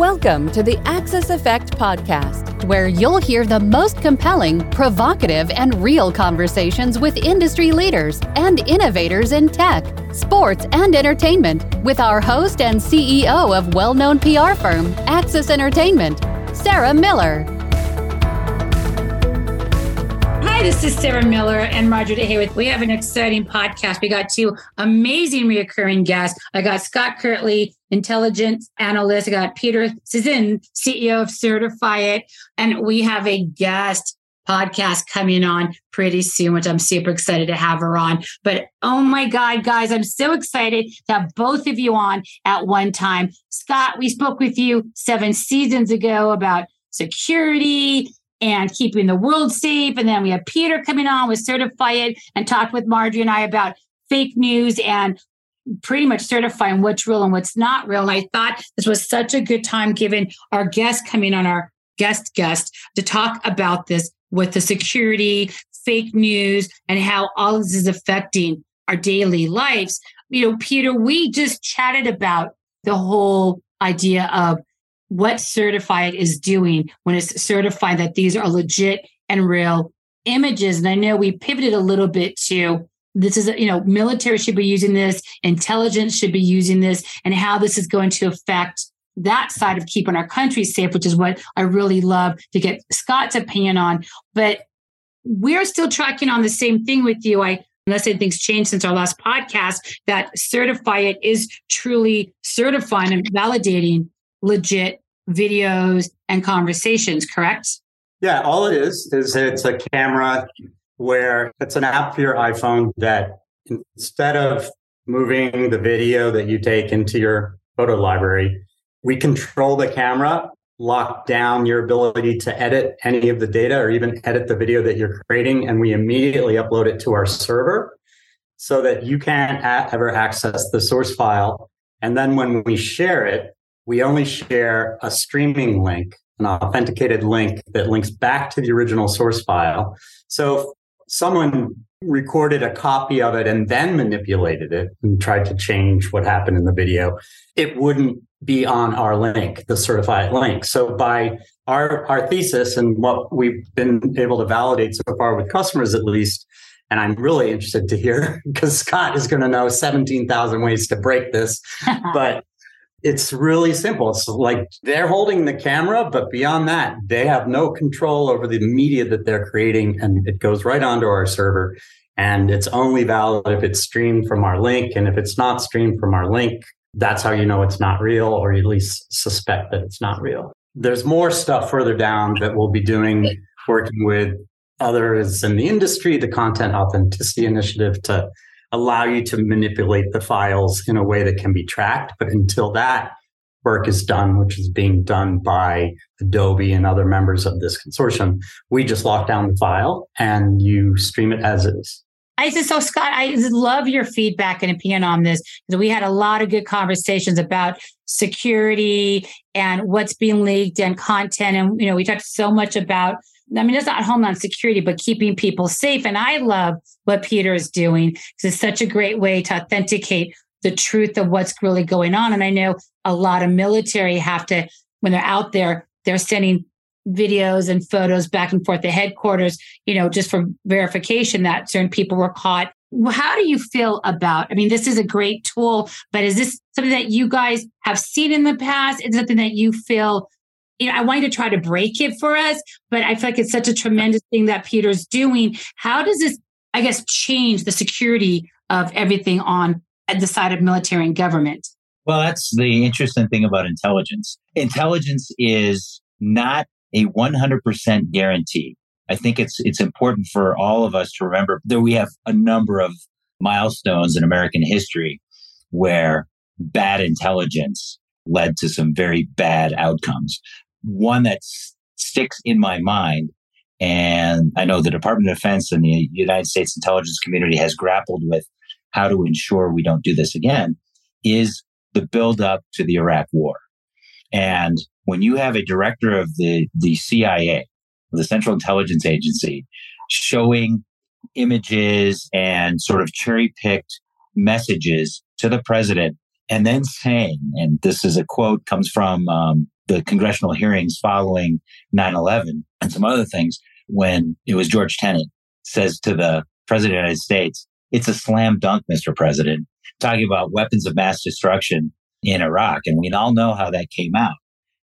Welcome to the Axis Effect podcast, where you'll hear the most compelling, provocative, and real conversations with industry leaders and innovators in tech, sports, and entertainment with our host and CEO of well known PR firm, Axis Entertainment, Sarah Miller. Hi, this is Sarah Miller and Marjorie Haywood. We have an exciting podcast. We got two amazing reoccurring guests. I got Scott Kirtley, intelligence analyst. I got Peter Sisson, CEO of Certifyit. And we have a guest podcast coming on pretty soon, which I'm super excited to have her on. But oh my God, guys, I'm so excited to have both of you on at one time. Scott, we spoke with you seven seasons ago about security and keeping the world safe. And then we have Peter coming on with Certifyit and talked with Marjorie and I about fake news and pretty much certifying what's real and what's not real. And I thought this was such a good time given our guest coming on our guest guest to talk about this with the security, fake news, and how all this is affecting our daily lives. You know, Peter, we just chatted about the whole idea of what certified is doing when it's certified that these are legit and real images. And I know we pivoted a little bit to this is, you know, military should be using this, intelligence should be using this, and how this is going to affect that side of keeping our country safe, which is what I really love to get Scott's opinion on. But we're still tracking on the same thing with you. I unless anything's changed since our last podcast, that Certifyit is truly certifying and validating legit videos and conversations, correct? Yeah, all it is is it's a camera where it's an app for your iPhone that instead of moving the video that you take into your photo library, we control the camera, lock down your ability to edit any of the data or even edit the video that you're creating, and we immediately upload it to our server so that you can't ever access the source file. And then when we share it, we only share a streaming link, an authenticated link that links back to the original source file. So if someone recorded a copy of it and then manipulated it and tried to change what happened in the video, it wouldn't be on our link, the certified link. So by our, our thesis and what we've been able to validate so far with customers at least, and I'm really interested to hear because Scott is going to know 17,000 ways to break this. but it's really simple. It's like they're holding the camera, but beyond that, they have no control over the media that they're creating. And it goes right onto our server. And it's only valid if it's streamed from our link. And if it's not streamed from our link, that's how you know it's not real, or at least suspect that it's not real. There's more stuff further down that we'll be doing, working with others in the industry, the Content Authenticity Initiative to allow you to manipulate the files in a way that can be tracked. But until that work is done, which is being done by Adobe and other members of this consortium, we just lock down the file and you stream it as is. I just so Scott, I love your feedback and opinion on this because we had a lot of good conversations about security and what's being leaked and content, and you know we talked so much about I mean, it's not homeland security, but keeping people safe. And I love what Peter is doing because it's such a great way to authenticate the truth of what's really going on. And I know a lot of military have to, when they're out there, they're sending videos and photos back and forth to headquarters, you know, just for verification that certain people were caught. How do you feel about? I mean, this is a great tool, but is this something that you guys have seen in the past? Is something that you feel you know, I wanted to try to break it for us, but I feel like it's such a tremendous thing that Peter's doing. How does this, I guess, change the security of everything on the side of military and government? Well, that's the interesting thing about intelligence. Intelligence is not a 100% guarantee. I think it's it's important for all of us to remember that we have a number of milestones in American history where bad intelligence led to some very bad outcomes one that sticks in my mind. And I know the Department of Defense and the United States intelligence community has grappled with how to ensure we don't do this again is the build up to the Iraq war. And when you have a director of the, the CIA, the Central Intelligence Agency, showing images and sort of cherry picked messages to the president, and then saying, and this is a quote comes from um, the congressional hearings following 9-11 and some other things when it was George Tenet says to the president of the United States, it's a slam dunk, Mr. President, talking about weapons of mass destruction in Iraq. And we all know how that came out.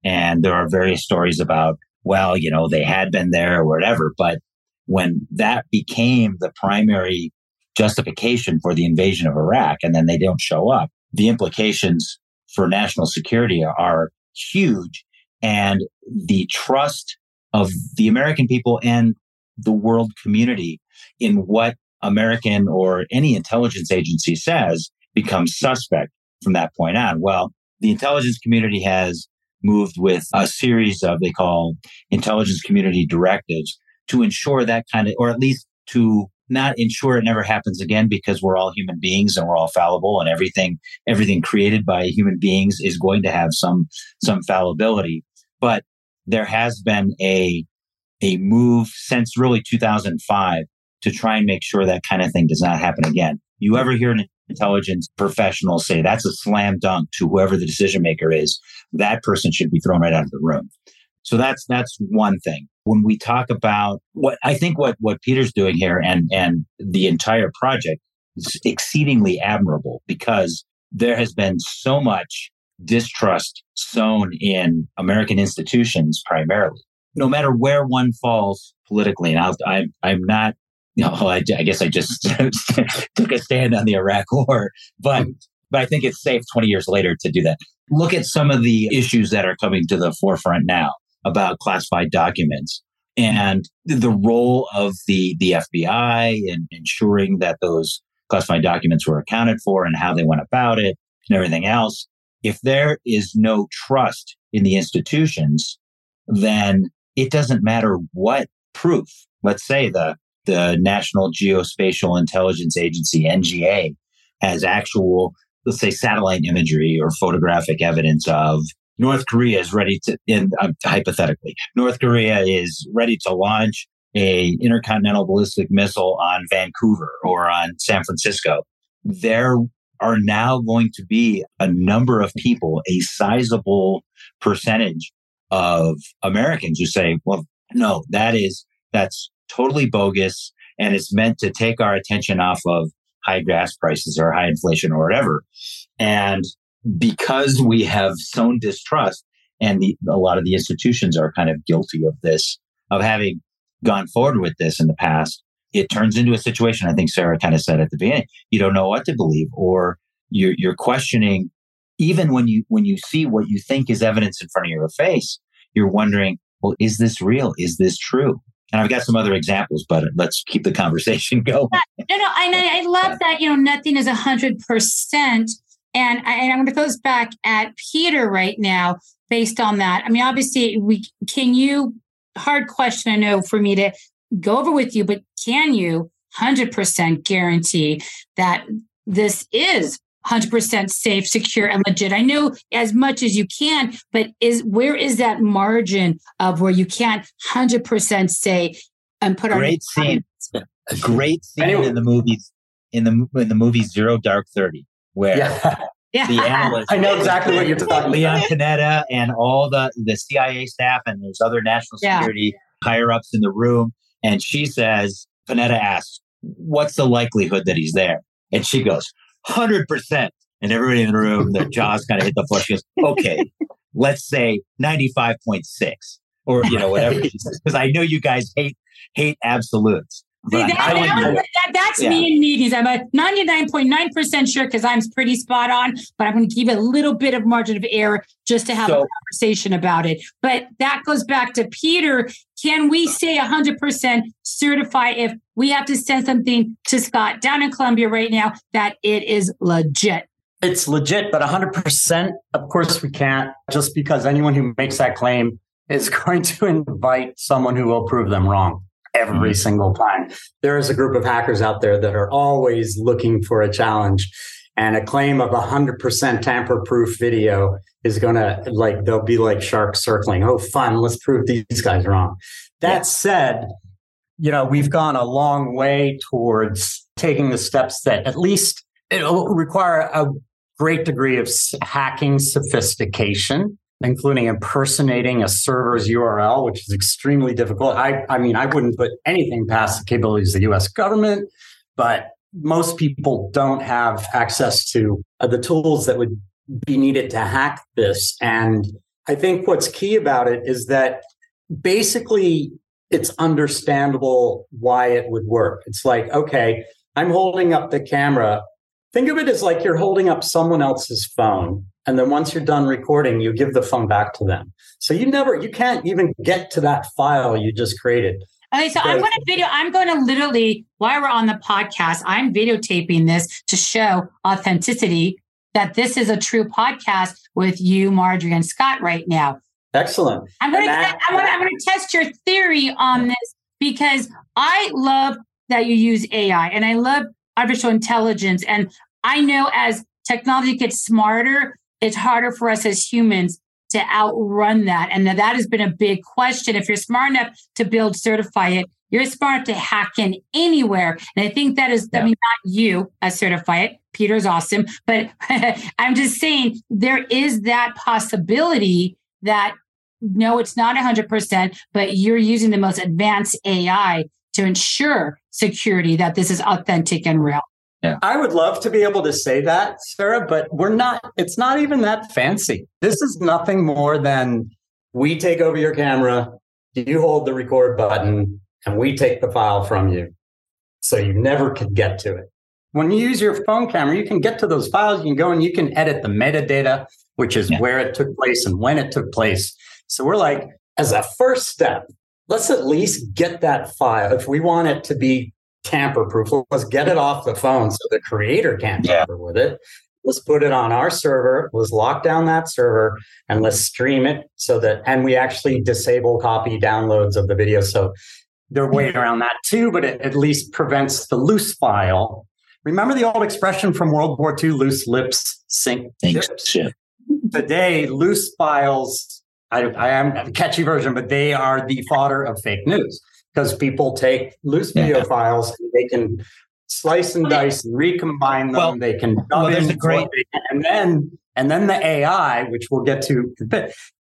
And there are various stories about, well, you know, they had been there or whatever. But when that became the primary justification for the invasion of Iraq and then they don't show up, the implications for national security are huge. And the trust of the American people and the world community in what American or any intelligence agency says becomes suspect from that point on. Well, the intelligence community has moved with a series of they call intelligence community directives to ensure that kind of, or at least to not ensure it never happens again because we're all human beings and we're all fallible and everything everything created by human beings is going to have some some fallibility. But there has been a a move since really 2005 to try and make sure that kind of thing does not happen again. You ever hear an intelligence professional say that's a slam dunk to whoever the decision maker is. That person should be thrown right out of the room so that's that's one thing when we talk about what I think what what Peter's doing here and and the entire project is exceedingly admirable because there has been so much distrust sown in American institutions primarily. No matter where one falls politically, and I'm I'm not you I, I guess I just took a stand on the Iraq war, but but I think it's safe 20 years later to do that. Look at some of the issues that are coming to the forefront now about classified documents and the role of the, the FBI in ensuring that those classified documents were accounted for and how they went about it and everything else. If there is no trust in the institutions, then it doesn't matter what proof. Let's say the, the National Geospatial Intelligence Agency, NGA, has actual, let's say satellite imagery or photographic evidence of North Korea is ready to, uh, hypothetically, North Korea is ready to launch a intercontinental ballistic missile on Vancouver or on San Francisco. There are now going to be a number of people, a sizable percentage of Americans who say, well, no, that is, that's totally bogus. And it's meant to take our attention off of high gas prices or high inflation or whatever. And because we have sown distrust and the, a lot of the institutions are kind of guilty of this, of having gone forward with this in the past, it turns into a situation. I think Sarah kind of said at the beginning, you don't know what to believe or you're, you're questioning even when you, when you see what you think is evidence in front of your face, you're wondering, well, is this real? Is this true? And I've got some other examples, but let's keep the conversation going. no, no, I, I love that, you know, nothing is a hundred percent and, I, and I'm going to close back at Peter right now based on that. I mean, obviously, we can you, hard question, I know for me to go over with you, but can you 100% guarantee that this is 100% safe, secure, and legit. I know as much as you can, but is where is that margin of where you can't 100% say and put our great our scene, a great scene anyway. in the movies in the in the movie Zero Dark Thirty where yeah. the analyst. I know exactly what you're talking Leon about. Panetta and all the, the CIA staff and there's other national security yeah. higher ups in the room. And she says, Panetta asks, what's the likelihood that he's there? And she goes, 100%. And everybody in the room, their jaws kind of hit the floor. She goes, okay, let's say 95.6 or, you know, whatever. Because I know you guys hate, hate absolutes. See, that, that, that, that's yeah. me in meetings. I'm a 99.9% sure because I'm pretty spot on, but I'm going to give a little bit of margin of error just to have so, a conversation about it. But that goes back to Peter. Can we say 100% certify if we have to send something to Scott down in Columbia right now that it is legit? It's legit, but 100%, of course, we can't just because anyone who makes that claim is going to invite someone who will prove them wrong every mm-hmm. single time. There is a group of hackers out there that are always looking for a challenge. And a claim of 100% tamper proof video is going to, like, they'll be like sharks circling. Oh, fun. Let's prove these guys wrong. That yeah. said, you know, we've gone a long way towards taking the steps that at least it'll require a great degree of hacking sophistication including impersonating a server's URL, which is extremely difficult. I, I mean, I wouldn't put anything past the capabilities of the US government, but most people don't have access to uh, the tools that would be needed to hack this. And I think what's key about it is that basically it's understandable why it would work. It's like, okay, I'm holding up the camera. Think of it as like you're holding up someone else's phone. And then once you're done recording, you give the phone back to them. So you never, you can't even get to that file you just created. Okay, so I'm going to video, I'm going to literally, while we're on the podcast, I'm videotaping this to show authenticity that this is a true podcast with you, Marjorie, and Scott right now. Excellent. I'm going, to, I'm, going to, I'm going to test your theory on this because I love that you use AI and I love artificial intelligence. And I know as technology gets smarter, it's harder for us as humans to outrun that. And that has been a big question. If you're smart enough to build, Certifyit, you're smart to hack in anywhere. And I think that is, yeah. I mean, not you as Certifyit. Peter's awesome. But I'm just saying there is that possibility that no, it's not 100%, but you're using the most advanced AI to ensure security that this is authentic and real. Yeah. I would love to be able to say that, Sarah, but we're not, it's not even that fancy. This is nothing more than we take over your camera, you hold the record button, and we take the file from you. So you never could get to it. When you use your phone camera, you can get to those files. You can go and you can edit the metadata, which is yeah. where it took place and when it took place. So we're like, as a first step, let's at least get that file. If we want it to be tamper proof, let's get it off the phone so the creator can't yeah. tamper with it. Let's put it on our server. Let's lock down that server and let's stream it so that, and we actually disable copy downloads of the video. So there are ways around that too, but it at least prevents the loose file. Remember the old expression from World War II, loose lips sink ships? Today, loose files I, I am a catchy version, but they are the fodder of fake news because people take loose video yeah. files, they can slice and dice and recombine them. Well, they can well, there's a great, and then and then the AI, which we'll get to,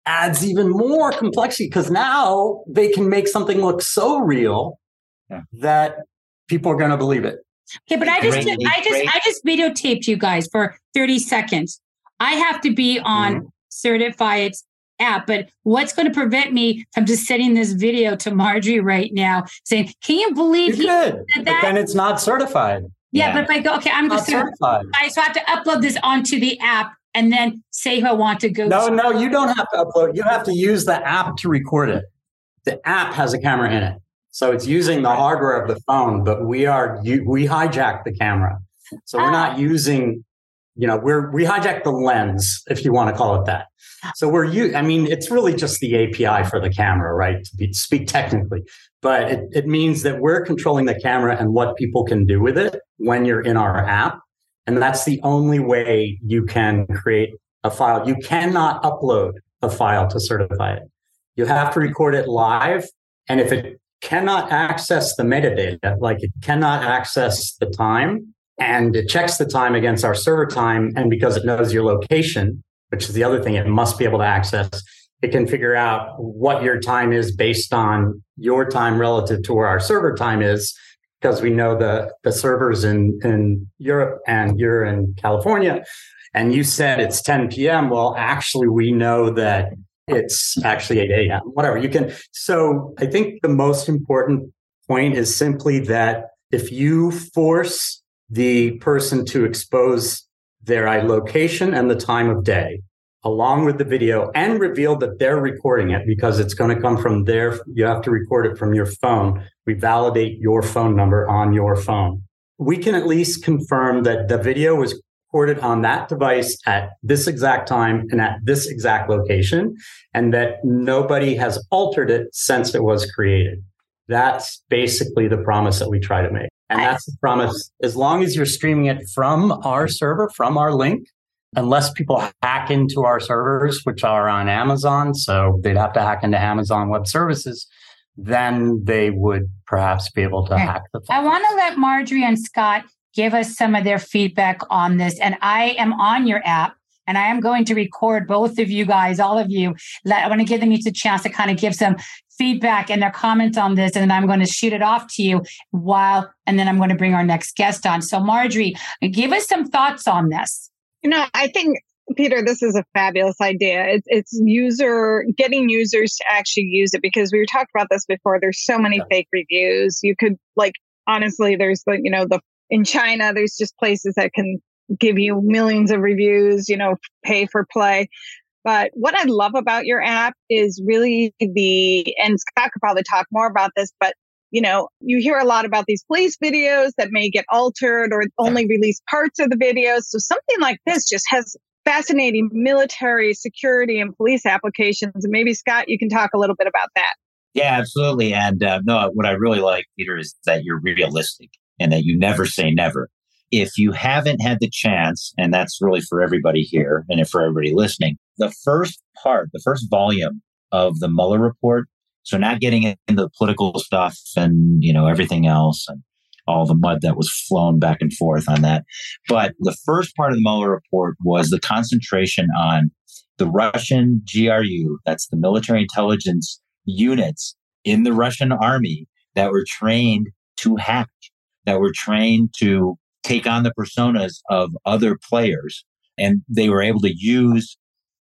adds even more complexity because now they can make something look so real yeah. that people are going to believe it. Okay, but I just I just I just videotaped you guys for 30 seconds. I have to be on mm-hmm. certified app. But what's going to prevent me from just sending this video to Marjorie right now saying, Can you believe you he could, But then it's not certified. Yeah, yeah. but if I go, okay, I'm going to certified. I so I have to upload this onto the app and then say who I want to go no, to. No, you don't have to upload. You have to use the app to record it. The app has a camera in it. So it's using the hardware of the phone, but we are we hijack the camera. So we're not ah. using, you know, we're we hijack the lens, if you want to call it that. So we're you. I mean, it's really just the API for the camera, right? To be, speak technically, but it, it means that we're controlling the camera and what people can do with it when you're in our app, and that's the only way you can create a file. You cannot upload a file to Certifyit. You have to record it live, and if it cannot access the metadata, like it cannot access the time, and it checks the time against our server time, and because it knows your location which is the other thing it must be able to access. It can figure out what your time is based on your time relative to where our server time is, because we know the, the servers in, in Europe and you're in California. And you said it's 10 p.m. Well, actually, we know that it's actually 8 a.m., whatever you can. So I think the most important point is simply that if you force the person to expose their location and the time of day along with the video and reveal that they're recording it because it's going to come from their you have to record it from your phone. We validate your phone number on your phone. We can at least confirm that the video was recorded on that device at this exact time and at this exact location and that nobody has altered it since it was created. That's basically the promise that we try to make and that's the promise. As long as you're streaming it from our server, from our link, unless people hack into our servers, which are on Amazon, so they'd have to hack into Amazon Web Services, then they would perhaps be able to okay. hack the. I want to let Marjorie and Scott give us some of their feedback on this. And I am on your app And I am going to record both of you guys, all of you. I want to give them each a chance to kind of give some feedback and their comments on this. And then I'm going to shoot it off to you while, and then I'm going to bring our next guest on. So, Marjorie, give us some thoughts on this. You know, I think Peter, this is a fabulous idea. It's, it's user getting users to actually use it because we were talking about this before. There's so many yeah. fake reviews. You could like honestly, there's the you know the in China, there's just places that can give you millions of reviews. You know, pay for play. But what I love about your app is really the and Scott could probably talk more about this, but you know, you hear a lot about these police videos that may get altered or only release parts of the videos. So something like this just has fascinating military security and police applications. And maybe Scott, you can talk a little bit about that. Yeah, absolutely. And uh, no, what I really like, Peter, is that you're realistic and that you never say never. If you haven't had the chance, and that's really for everybody here and for everybody listening, the first part, the first volume of the Mueller report. So not getting into the political stuff and you know everything else and all the mud that was flown back and forth on that. But the first part of the Mueller report was the concentration on the Russian GRU, that's the military intelligence units in the Russian army that were trained to hack, that were trained to take on the personas of other players. And they were able to use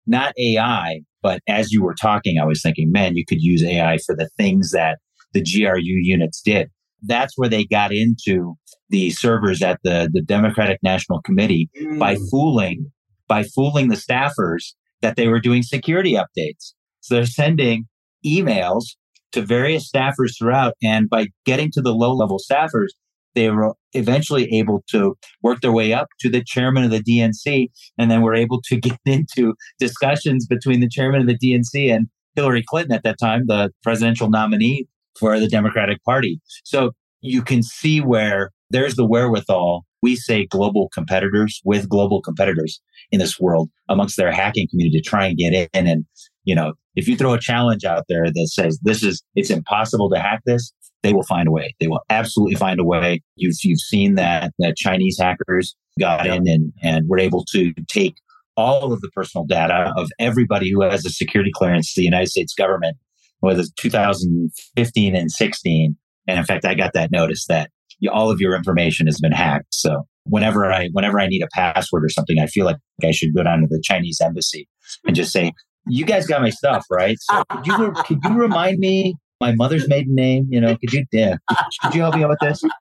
not AI, but as you were talking, I was thinking, man, you could use AI for the things that the GRU units did that's where they got into the servers at the, the Democratic National Committee mm. by fooling by fooling the staffers that they were doing security updates. So they're sending emails to various staffers throughout, and by getting to the low level staffers, they were eventually able to work their way up to the chairman of the DNC, and then were able to get into discussions between the chairman of the DNC and Hillary Clinton at that time, the presidential nominee for the Democratic Party. So you can see where there's the wherewithal. We say global competitors with global competitors in this world amongst their hacking community to try and get in. And, you know, if you throw a challenge out there that says this is, it's impossible to hack this, they will find a way. They will absolutely find a way. You've, you've seen that, that Chinese hackers got in and, and were able to take all of the personal data of everybody who has a security clearance to the United States government whether it's 2015 and 16. And in fact, I got that notice that all of your information has been hacked. So whenever I, whenever I need a password or something, I feel like I should go down to the Chinese embassy and just say, you guys got my stuff, right? So could you, could you remind me my mother's maiden name? You know, could you, yeah, could, could you help me out with this?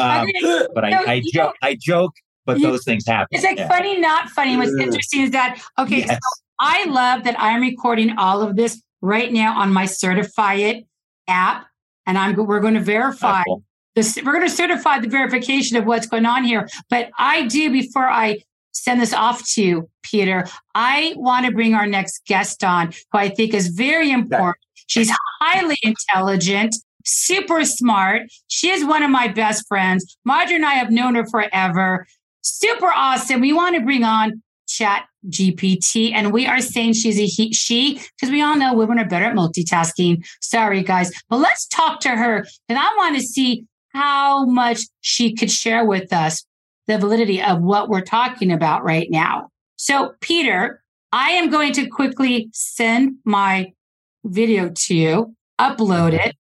Um, but I, I joke, I joke, but those things happen. It's like yeah. funny, not funny. What's interesting is that, okay, yes. so I love that I'm recording all of this right now on my Certifyit app, and I'm we're going to verify oh, cool. this. We're going to certify the verification of what's going on here. But I do before I send this off to you, Peter. I want to bring our next guest on, who I think is very important. She's highly intelligent, super smart. She is one of my best friends. Marjorie and I have known her forever. Super awesome. We want to bring on Chat GPT. And we are saying she's a he, she, because we all know women are better at multitasking. Sorry, guys. But let's talk to her. And I want to see how much she could share with us the validity of what we're talking about right now. So, Peter, I am going to quickly send my video to you, upload it,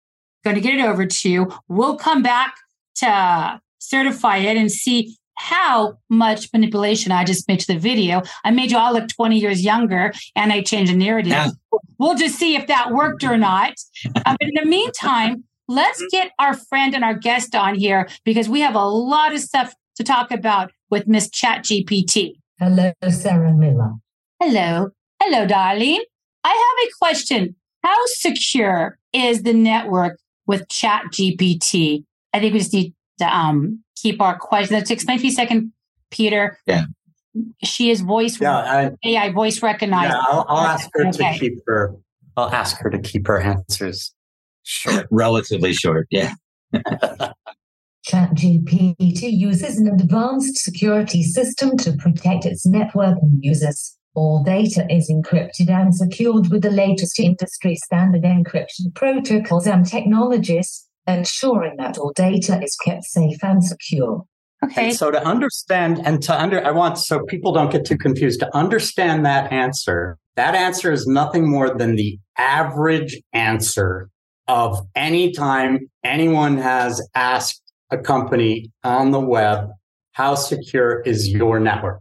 going to get it over to you. We'll come back to Certifyit and see how much manipulation I just made to the video. I made you all look 20 years younger and I changed the narrative. Yeah. We'll just see if that worked or not. Uh, but in the meantime, let's get our friend and our guest on here because we have a lot of stuff to talk about with Miss Chat GPT. Hello, Sarah Miller. Hello. Hello, darling. I have a question. How secure is the network with Chat GPT? I think we just need to um, keep our questions. Let's explain for a second, Peter. Yeah. She is voice yeah, I, AI voice recognized. Yeah, I'll, I'll ask her okay. to keep her. I'll ask her to keep her answers short, relatively short. Yeah. ChatGPT uses an advanced security system to protect its network and users. All data is encrypted and secured with the latest industry standard encryption protocols and technologies ensuring that all data is kept safe and secure. Okay. And so to understand and to under, I want so people don't get too confused to understand that answer. That answer is nothing more than the average answer of any time anyone has asked a company on the web, how secure is your network?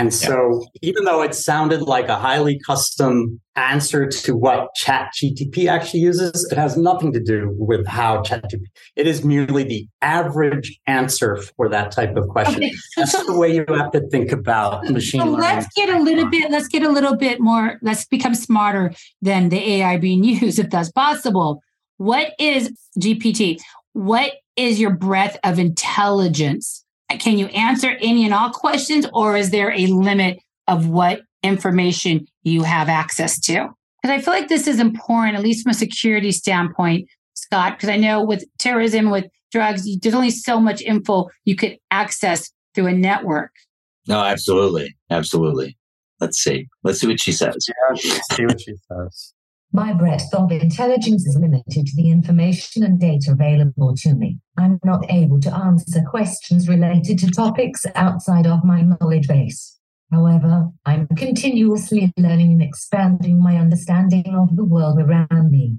And so, yeah. even though it sounded like a highly custom answer to what ChatGTP actually uses, it has nothing to do with how ChatGPT. It is merely the average answer for that type of question. Okay. That's so, the way you have to think about machine so learning. Let's get a little bit. Let's get a little bit more. Let's become smarter than the AI being used, if that's possible. What is GPT? What is your breadth of intelligence? Can you answer any and all questions, or is there a limit of what information you have access to? Because I feel like this is important, at least from a security standpoint, Scott, because I know with terrorism, with drugs, there's only so much info you could access through a network. No, absolutely. Absolutely. Let's see. Let's see what she says. Yeah, let's see what she says. My breadth of intelligence is limited to the information and data available to me. I'm not able to answer questions related to topics outside of my knowledge base. However, I'm continuously learning and expanding my understanding of the world around me.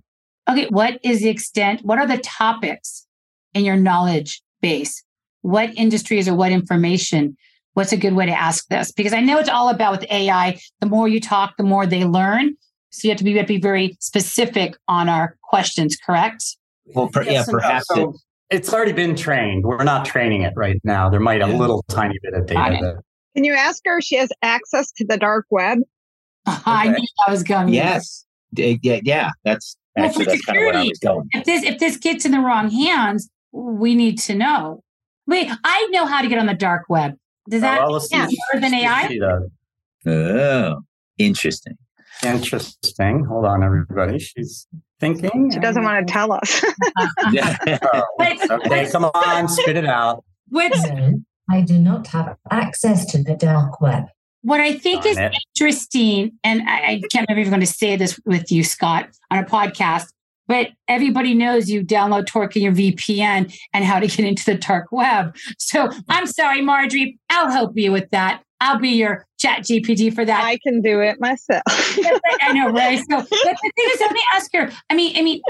Okay, what is the extent? What are the topics in your knowledge base? What industries or what information? What's a good way to ask this? Because I know it's all about with AI. The more you talk, the more they learn. So you have to be, have to be very specific on our questions, correct? Well, per, yeah, perhaps. So it, it's already been trained. We're not training it right now. There might a little tiny bit of data. That, Can you ask her if she has access to the dark web? Okay. I knew I was going. Yes. Yeah, yeah. That's actually well, that's kind of where I was going. If this if this gets in the wrong hands, we need to know. Wait, I know how to get on the dark web. Does oh, that oh, well, yeah. better than AI? Oh, interesting. Interesting. Hold on, everybody. She's thinking. She doesn't want to tell us. yeah. okay, come on, spit it out. Which I do not have access to the dark web. What I think Darn is it. interesting, and I, I can't remember if I'm going to say this with you, Scott, on a podcast, but everybody knows you download Torque in your VPN and how to get into the dark web. So I'm sorry, Marjorie, I'll help you with that. I'll be your chat GPT for that. I can do it myself. I know, right? So but the thing is, let me ask her. I mean, I mean,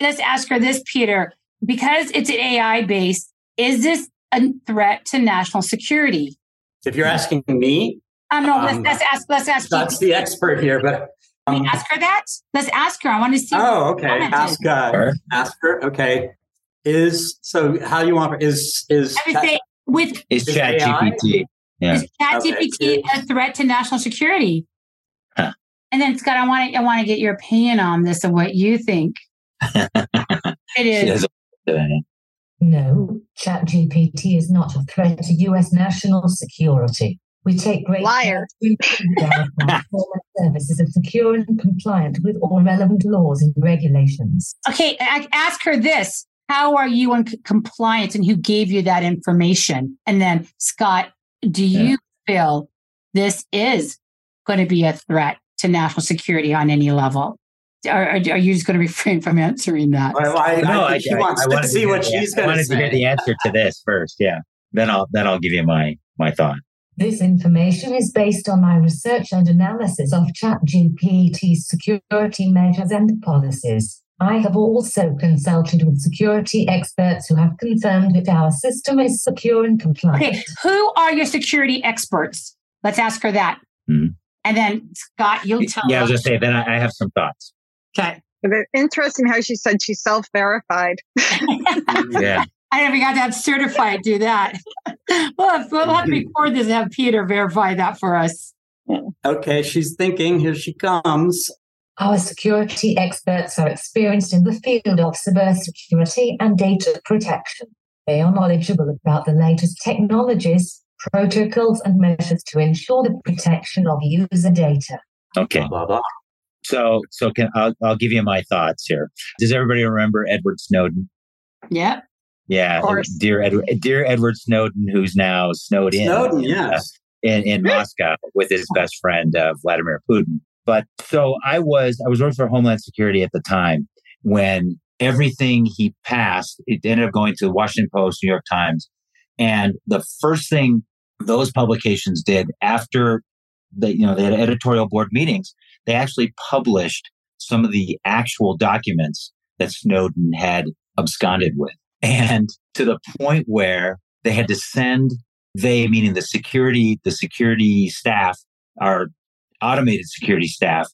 let's ask her this, Peter, because it's an AI based, is this a threat to national security? If you're asking me, um, no, let's, um, let's ask. Let's ask. That's the expert here, but um, ask her that. Let's ask her. I want to see. Oh, okay. Ask uh, ask her. Okay. Is so? How do you want? Is is I would say with is Chat GPT? Yeah. Is ChatGPT okay. a threat to national security? Huh. And then Scott, I want to I want to get your opinion on this and what you think. it is. No, ChatGPT is not a threat to U.S. national security. We take great Liar. care to services are secure and compliant with all relevant laws and regulations. Okay, I ask her this: How are you in compliance, and who gave you that information? And then Scott, do you yeah. feel this is going to be a threat to national security on any level? Are, are, you just going to refrain from answering that? Well, I, no, I, I, wants I to see what she's going to say. I wanted to hear the answer to this first. Yeah, then I'll then I'll give you my my thought. This information is based on my research and analysis of ChatGPT's security measures and policies. I have also consulted with security experts who have confirmed that our system is secure and compliant. Okay, who are your security experts? Let's ask her that. Mm-hmm. And then Scott, you'll tell. Yeah, I was just say. Then I, I have some thoughts. Okay. Interesting how she said she's self-verified. yeah. I never got that certified. Do that. well, we'll have to record this and have Peter verify that for us. Okay, she's thinking. Here she comes. Our security experts are experienced in the field of cybersecurity and data protection. They are knowledgeable about the latest technologies, protocols, and measures to ensure the protection of user data. Okay. Blah, blah. So, so can I'll, I'll give you my thoughts here. Does everybody remember Edward Snowden? Yeah. Yeah, dear Edward, dear Edward Snowden, who's now snowed in, Snowden, yes, uh, in, in Moscow with his best friend uh, Vladimir Putin. But so I was, I was working for Homeland Security at the time when everything he passed, it ended up going to the Washington Post, New York Times, And the first thing those publications did after they, you know, they had editorial board meetings, they actually published some of the actual documents that Snowden had absconded with. And to the point where they had to send they meaning the security, the security staff, our automated security staff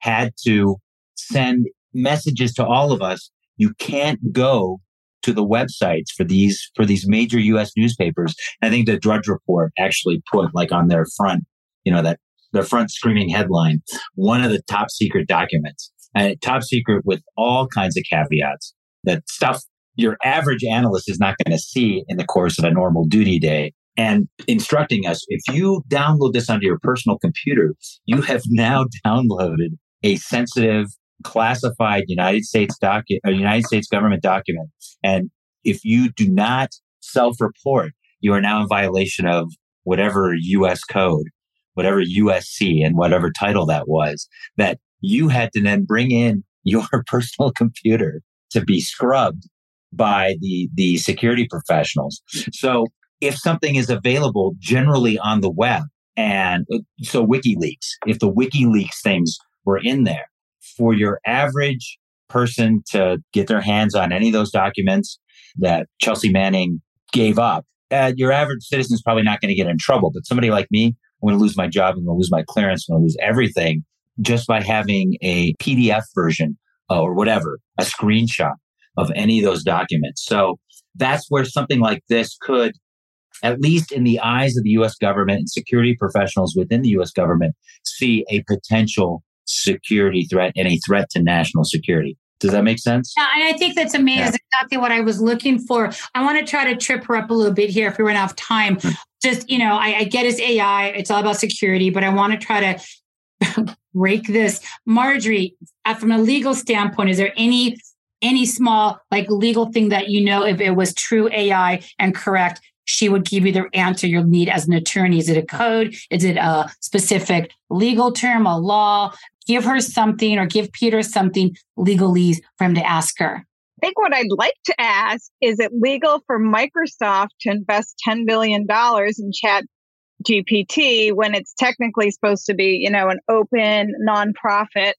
had to send messages to all of us. You can't go to the websites for these for these major US newspapers. I think the Drudge Report actually put like on their front, you know, that their front screaming headline, one of the top secret documents. And top secret with all kinds of caveats that stuff your average analyst is not going to see in the course of a normal duty day and instructing us if you download this onto your personal computer, you have now downloaded a sensitive, classified United States document, a uh, United States government document. And if you do not self report, you are now in violation of whatever US code, whatever USC and whatever title that was, that you had to then bring in your personal computer to be scrubbed by the, the security professionals. So if something is available generally on the web, and uh, so WikiLeaks, if the WikiLeaks things were in there, for your average person to get their hands on any of those documents that Chelsea Manning gave up, uh, your average citizen is probably not going to get in trouble. But somebody like me, I'm going to lose my job, I'm going to lose my clearance, I'm going to lose everything just by having a PDF version or whatever, a screenshot of any of those documents. So that's where something like this could at least in the eyes of the US government and security professionals within the US government, see a potential security threat and a threat to national security. Does that make sense? Yeah, and I think that's amazing. Yeah. exactly what I was looking for. I want to try to trip her up a little bit here if we run out of time. Mm-hmm. Just, you know, I, I get his AI, it's all about security, but I want to try to break this. Marjorie, uh, from a legal standpoint, is there any any small like legal thing that you know if it was true AI and correct she would give you the answer you'll need as an attorney. Is it a code? Is it a specific legal term, a law? Give her something or give Peter something legalese for him to ask her. I think what I'd like to ask is it legal for Microsoft to invest $10 billion in chat GPT when it's technically supposed to be, you know, an open nonprofit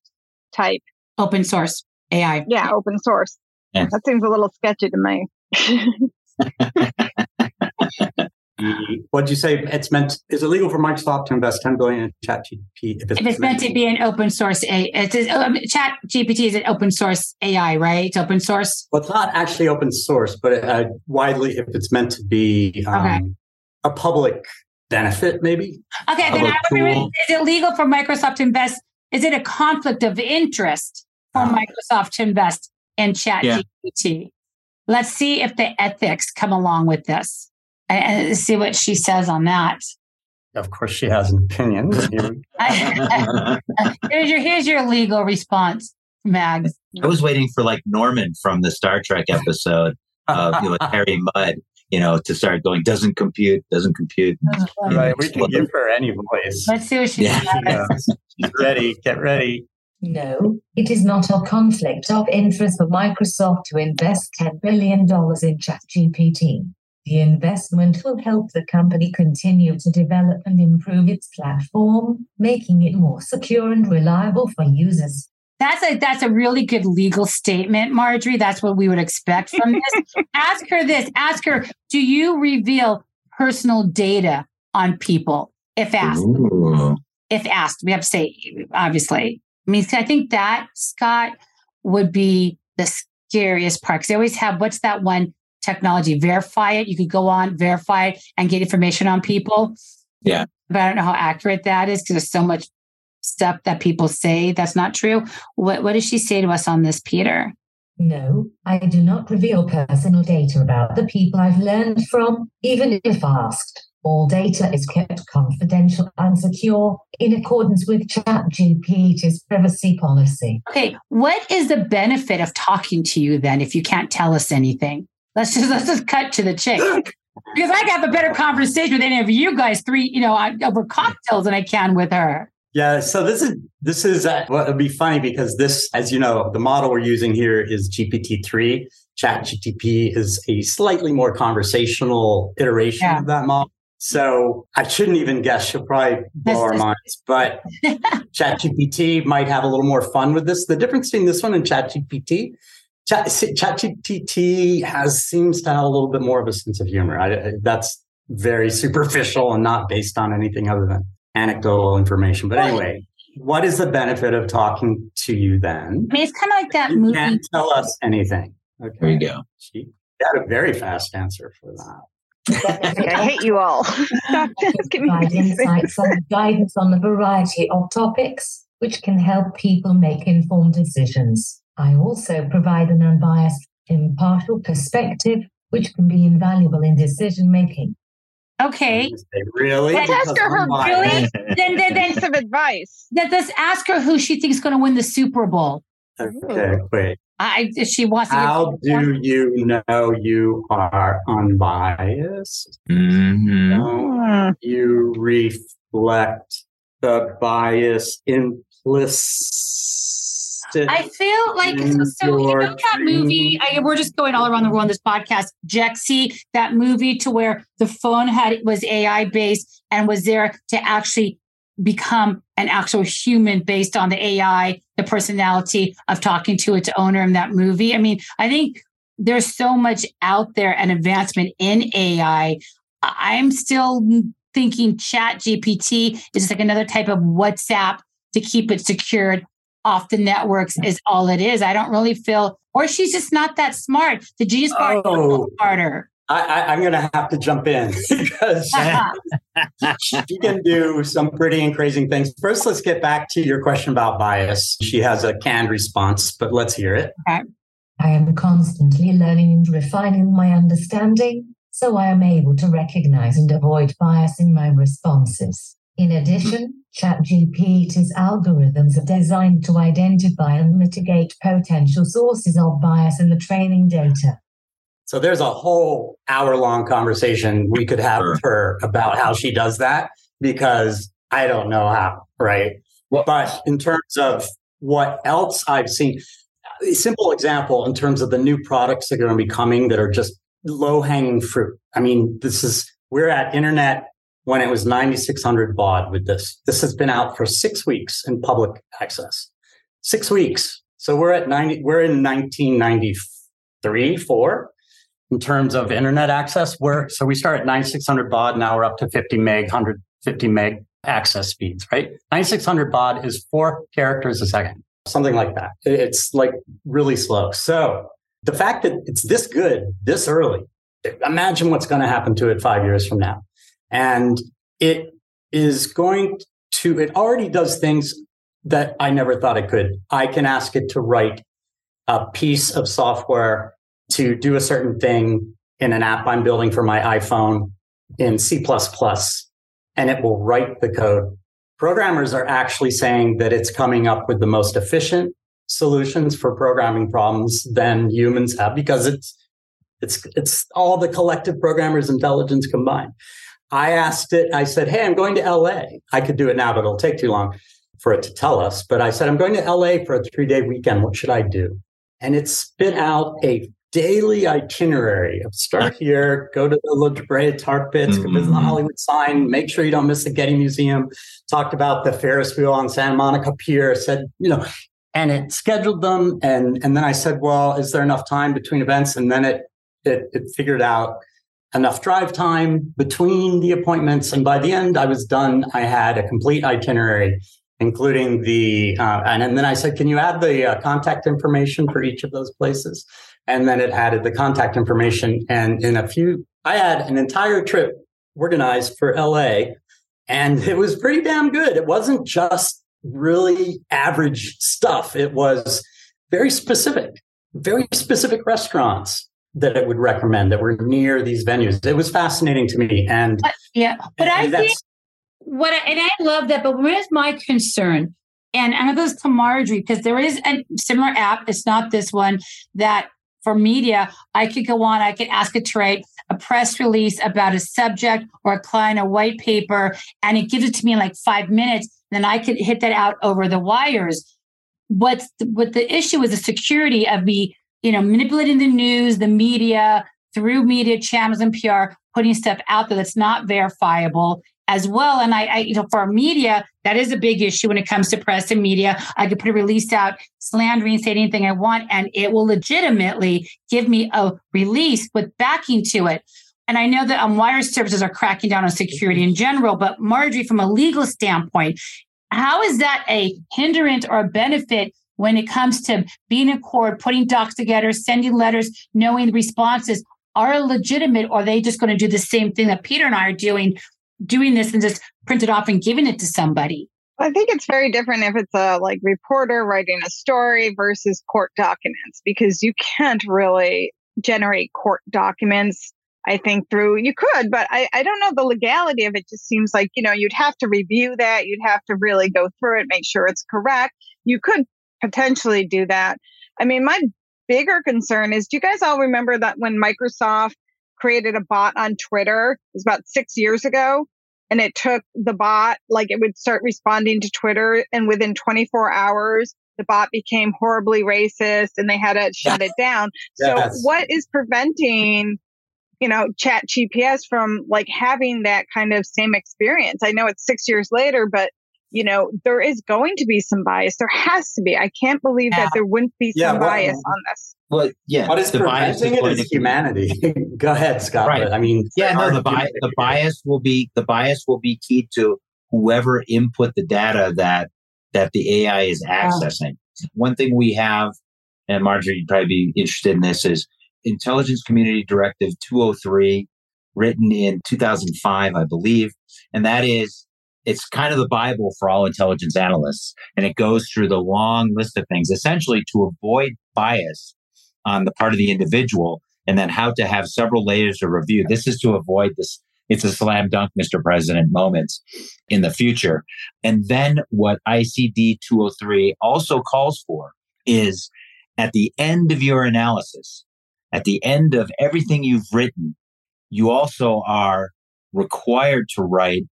type open source AI. Yeah, open source. Yeah. That seems a little sketchy to me. what did you say? It's meant. Is it legal for Microsoft to invest 10 billion in Chat GPT? If it's, if it's meant to be an open source, a it's um, Chat GPT is an open source AI, right? It's open source. Well, it's not actually open source, but uh, widely, if it's meant to be um, okay. a public benefit, maybe. Okay, then I is it legal for Microsoft to invest? Is it a conflict of interest for uh, Microsoft to invest in Chat yeah. GPT? Let's see if the ethics come along with this and see what she says on that. Of course, she has an opinion. here's, your, here's your legal response, Mags. I was waiting for like Norman from the Star Trek episode of you know, Harry Mudd, you know, to start going, doesn't compute, doesn't compute. right. We can give her any voice. Let's see what she yeah. says. She's ready. Get ready. No, it is not a conflict of interest for Microsoft to invest $10 billion in ChatGPT. The investment will help the company continue to develop and improve its platform, making it more secure and reliable for users. That's a that's a really good legal statement, Marjorie. That's what we would expect from this. ask her this. Ask her, do you reveal personal data on people if asked? Ooh. If asked, we have to say obviously. I mean, I think that Scott would be the scariest part because they always have what's that one technology. Verify it. You could go on, verify it, and get information on people. Yeah. But I don't know how accurate that is because there's so much stuff that people say that's not true. What what does she say to us on this, Peter? No, I do not reveal personal data about the people I've learned from, even if asked. All data is kept confidential and secure in accordance with ChatGPT's privacy policy. Okay, what is the benefit of talking to you then if you can't tell us anything? Let's just let's just cut to the chase. because I have a better conversation with any of you guys three, you know, over cocktails than I can with her. Yeah, so this is this is uh, well, it'll be funny because this, as you know, the model we're using here is GPT three. ChatGTP is a slightly more conversational iteration yeah. of that model. So I shouldn't even guess. She'll probably blow our minds. But ChatGPT might have a little more fun with this. The difference between this one and ChatGPT, Chat, ChatGPT has seems to have a little bit more of a sense of humor. I, that's very superficial and not based on anything other than anecdotal information. But anyway, what is the benefit of talking to you then? I mean, it's kind of like that you movie. Can't tell us anything. Okay. There you go. She got a very fast answer for that. I hate you all. Provide insights and guidance on a variety of topics, which can help people make informed decisions. I also provide an unbiased, impartial perspective, which can be invaluable in decision making. Okay. Really? Let's ask her her really. then, then, then some advice. Then let's ask her who she thinks is going to win the Super Bowl. Okay, wait. I she wants. How do you know you are unbiased? Mm-hmm. Don't you reflect the bias implicit? I feel like so, so you know that movie. I, we're just going all around the world on this podcast. Jexi, that movie to where the phone had was AI based and was there to actually become an actual human based on the AI, the personality of talking to its owner in that movie. I mean, I think there's so much out there and advancement in AI. I'm still thinking Chat GPT is just like another type of WhatsApp to keep it secured off the networks mm. is all it is. I don't really feel, or she's just not that smart. The genius part oh. smarter. I, am going to have to jump in because uh-huh. she can do some pretty and crazy things. First, let's get back to your question about bias. She has a canned response, but let's hear it. Okay. I am constantly learning and refining my understanding, so I am able to recognize and avoid bias in my responses. In addition, ChatGPT's algorithms are designed to identify and mitigate potential sources of bias in the training data. So there's a whole hour long conversation we could have with her about how she does that because I don't know how, right? But in terms of what else I've seen, a simple example in terms of the new products that are going to be coming that are just low hanging fruit. I mean, this is, we're at internet when it was 9600 baud with this. This has been out for six weeks in public access. Six weeks. So we're at 90, we're in 1993, four in terms of internet access. We're, so we start at 9600 baud. Now we're up to 50 meg, 150 meg access speeds, right? 9600 baud is four characters a second, something like that. It's like really slow. So the fact that it's this good this early, imagine what's going to happen to it five years from now. And it is going to, it already does things that I never thought it could. I can ask it to write a piece of software to do a certain thing in an app I'm building for my iPhone in C++, and it will write the code. Programmers are actually saying that it's coming up with the most efficient solutions for programming problems than humans have because it's it's it's all the collective programmers intelligence combined. I asked it, I said, Hey, I'm going to LA. I could do it now, but it'll take too long for it to tell us. But I said, I'm going to LA for a three day weekend. What should I do? And it spit out a daily itinerary of start here, go to the La Brea Tar Pits, mm-hmm. go visit the Hollywood sign, make sure you don't miss the Getty Museum. Talked about the Ferris wheel on Santa Monica Pier, said, you know, and it scheduled them. And, and then I said, well, is there enough time between events? And then it, it, it figured out enough drive time between the appointments. And by the end, I was done. I had a complete itinerary including the uh, and, and, then I said, "Can you add the uh, contact information for each of those places?" And then it added the contact information. And in a few, I had an entire trip organized for LA, and it was pretty damn good. It wasn't just really average stuff. It was very specific, very specific restaurants that it would recommend that were near these venues. It was fascinating to me. And but, yeah, but I think what I, and I love that. But where's my concern? And I know to Marjorie because there is a similar app. It's not this one that for media, I could go on, I could ask it to write a press release about a subject or a client, a white paper, and it gives it to me in like five minutes. Then I could hit that out over the wires. What's the, what the issue is the security of me you know, manipulating the news, the media, through media channels and PR, putting stuff out there that's not verifiable as well. And I, I, you know, for media, that is a big issue when it comes to press and media. I could put a release out slandering, say anything I want, and it will legitimately give me a release with backing to it. And I know that um, wire services are cracking down on security in general, but Marjorie, from a legal standpoint, how is that a hindrance or a benefit when it comes to being in court, putting docs together, sending letters, knowing the responses are legitimate, or are they just going to do the same thing that Peter and I are doing, doing this and just print it off and giving it to somebody? I think it's very different if it's a like reporter writing a story versus court documents because you can't really generate court documents. I think through you could, but I, I don't know the legality of it. Just seems like, you know, you'd have to review that. You'd have to really go through it, make sure it's correct. You could potentially do that. I mean, my bigger concern is do you guys all remember that when Microsoft created a bot on Twitter, it was about six years ago, and it took the bot, like it would start responding to Twitter, and within 24 hours, the bot became horribly racist and they had to shut it down. So, what is preventing? you know, chat GPS from like having that kind of same experience. I know it's six years later, but you know, there is going to be some bias. There has to be. I can't believe yeah. that there wouldn't be some yeah, well, bias um, on this. Well, yeah. What is the bias is it is humanity. Go ahead, Scott. Right. I mean, yeah, no, the bias, the bias will be the bias will be key to whoever input the data that that the AI is accessing. One thing we have, and Marjorie, you'd probably be interested in this, is Intelligence Community Directive 203, written in 2005, I believe, and that is it's kind of the Bible for all intelligence analysts. And it goes through the long list of things, essentially to avoid bias on the part of the individual, and then how to have several layers of review. This is to avoid this. It's a slam dunk, Mr. President moments in the future. And then what ICD 203 also calls for is at the end of your analysis, at the end of everything you've written, you also are required to write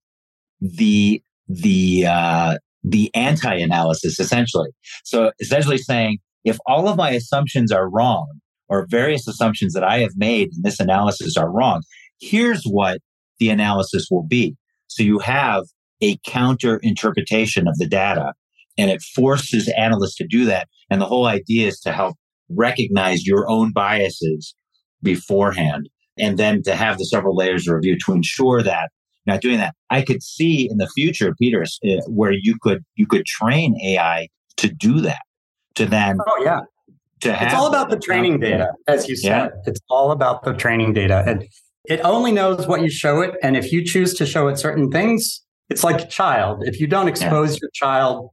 the the uh, the anti-analysis essentially. So essentially saying if all of my assumptions are wrong or various assumptions that I have made in this analysis are wrong, here's what the analysis will be. So you have a counter interpretation of the data and it forces analysts to do that. And the whole idea is to help recognize your own biases beforehand and then to have the several layers of review to ensure that not doing that. I could see in the future, Peter, uh, where you could you could train AI to do that. To then, oh yeah, to have. It's all about the training data, as you said. Yeah. It's all about the training data, and it only knows what you show it. And if you choose to show it certain things, it's like a child. If you don't expose yeah. your child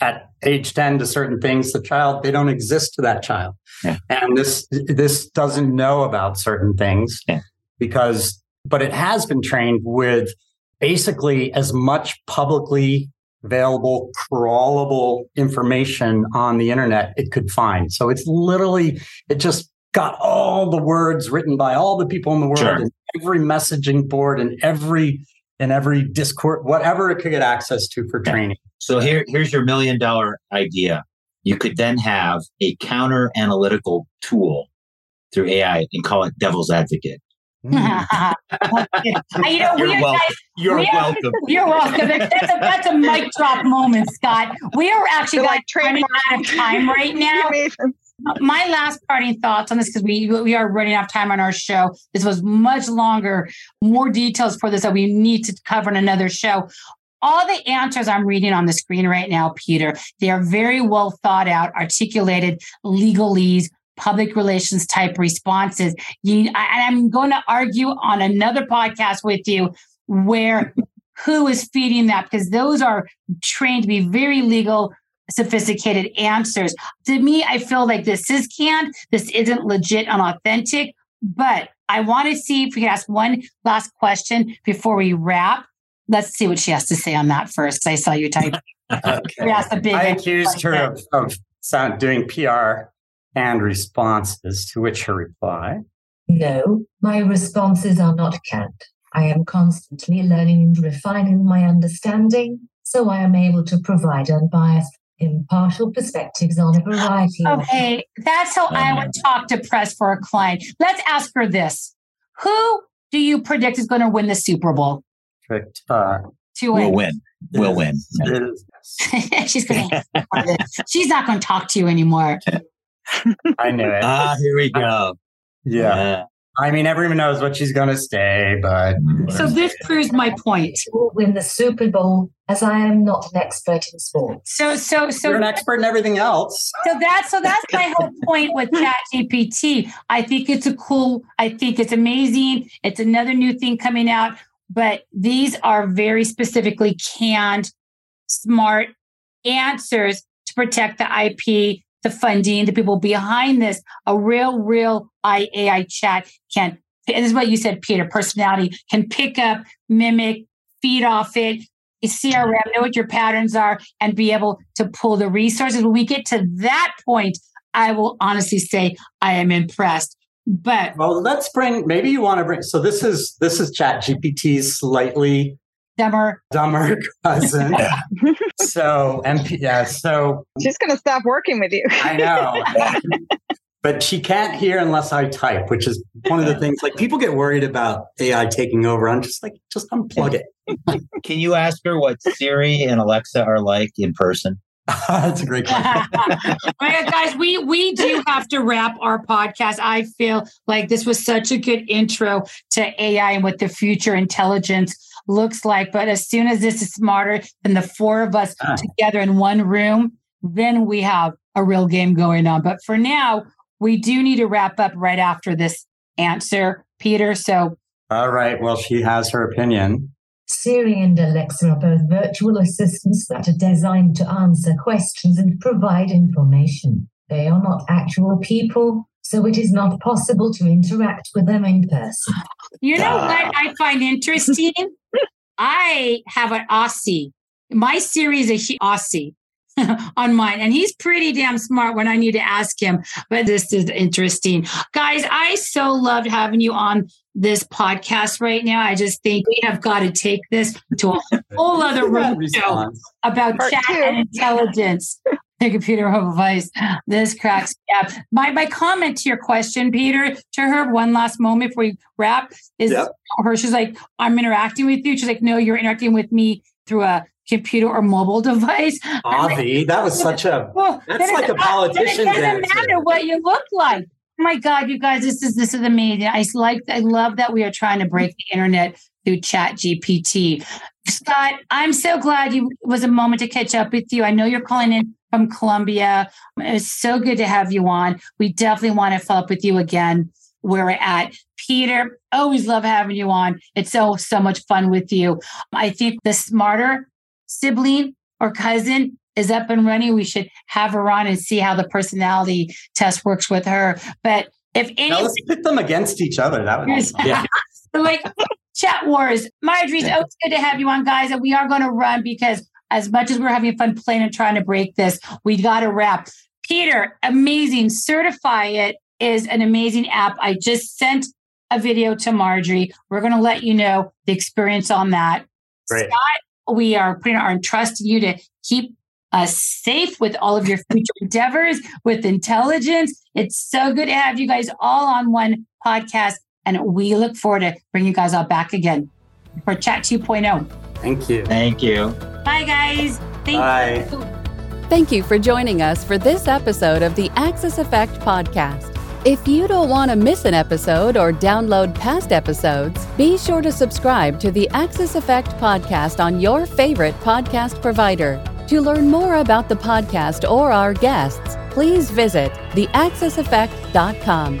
at age 10 to certain things the child they don't exist to that child yeah. and this this doesn't know about certain things yeah. because but it has been trained with basically as much publicly available crawlable information on the internet it could find. So it's literally, it just got all the words written by all the people in the world sure. and every messaging board and every and every discord whatever it could get access to for training so here here's your million dollar idea you could then have a counter analytical tool through ai and call it devil's advocate Mm. you know, you're, welcome. Guys, you're we welcome. you're welcome. That's a, that's a mic drop moment, Scott. We are actually like running out of time right now. My last parting thoughts on this, because we we are running out of time on our show. This was much longer, more details for this that we need to cover in another show all the answers I'm reading on the screen right now, Peter, they are very well thought out, articulated legalese, public relations type responses. You, I, I'm going to argue on another podcast with you where who is feeding that because those are trained to be very legal sophisticated answers to me i feel like this is canned this isn't legit and authentic but i want to see if we can ask one last question before we wrap let's see what she has to say on that first because i saw you type okay. big i accused her of, of doing pr and responses, to which her reply No, my responses are not canned. I am constantly learning and refining my understanding, so I am able to provide unbiased impartial perspectives on a variety of Okay, that's how I would talk to press for a client. Let's ask her this: Who do you predict is going to win the Super Bowl? Tricked. Uh, To We'll win. win. We'll win. She's going to. She's not going to talk to you anymore. I knew it. Ah, here we go. yeah. I mean, everyone knows what she's going to say, but So this proves my point. will win the Super Bowl, as I am not an expert in sports. So so so you're an expert in everything else. So that's so that's my whole point with ChatGPT. I think it's a cool. I think it's amazing. It's another new thing coming out, but these are very specifically canned, smart answers to protect the IP, the funding, the people behind this. A real, real AI chat can. And this is what you said, Peter. Personality can pick up, mimic, feed off it. CRM, know what your patterns are, and be able to pull the resources. When we get to that point, I will honestly say I am impressed. But Well, let's bring. Maybe you want to bring. So this is this is Chat GPT's slightly dumber, dumber cousin. so MP, yeah. So She's going to stop working with you. I know. But she can't hear unless I type, which is one of the things. Like people get worried about AI taking over. I'm just like, just unplug it. Can you ask her what Siri and Alexa are like in person? That's a great question. Well, guys, we we do have to wrap our podcast. I feel like this was such a good intro to AI and what the future intelligence looks like. But as soon as this is smarter than the four of us Ah. together in one room, then we have a real game going on. But for now, we do need to wrap up right after this answer, Peter. So All right. Well, she has her opinion. Siri and Alexa are both virtual assistants that are designed to answer questions and provide information. They are not actual people, so it is not possible to interact with them in person. You know Ah. what I find interesting? I have an Aussie. My Siri's is a Aussie on mine, and he's pretty damn smart when I need to ask him. But this is interesting. Guys, I so loved having you on this podcast right now. I just think we have got to take this to a whole other That room about Part chat two. and intelligence. Hey, computer advice. This cracks me up. My my comment to your question, Peter, to her one last moment before we wrap is Yep. her. She's like, "I'm interacting with you." She's like, "No, you're interacting with me through a computer or mobile device." Avi, that was such a. That's like a then politician's It doesn't matter what you look like. Oh my God, you guys, this is this is amazing. I like, I love that we are trying to break the internet through Chat GPT. Scott, I'm so glad you it was a moment to catch up with you. I know you're calling in from Colombia. It's so good to have you on. We definitely want to follow up with you again where we're at. Peter, always love having you on. It's so so much fun with you. I think the smarter sibling or cousin is up and running. We should have her on and see how the personality test works with her. But if any Now let's pit them against each other. That would. Yeah. like chat wars. Marjorie's always good to have you on, guys. And we are going to run because as much as we're having fun playing and trying to break this, we got to wrap. Peter, amazing. Certifyit is an amazing app. I just sent a video to Marjorie. We're going to let you know the experience on that. Great. Scott, we are putting our trust in you to keep us safe with all of your future endeavors with intelligence. It's so good to have you guys all on one podcast. And we look forward to bringing you guys all back again for Chat 2.0. Thank you. Thank you. Bye, guys. Thank Bye. you. Thank you for joining us for this episode of the Axis Effect podcast. If you don't want to miss an episode or download past episodes, be sure to subscribe to the Axis Effect podcast on your favorite podcast provider. To learn more about the podcast or our guests, please visit theaxiseffect.com.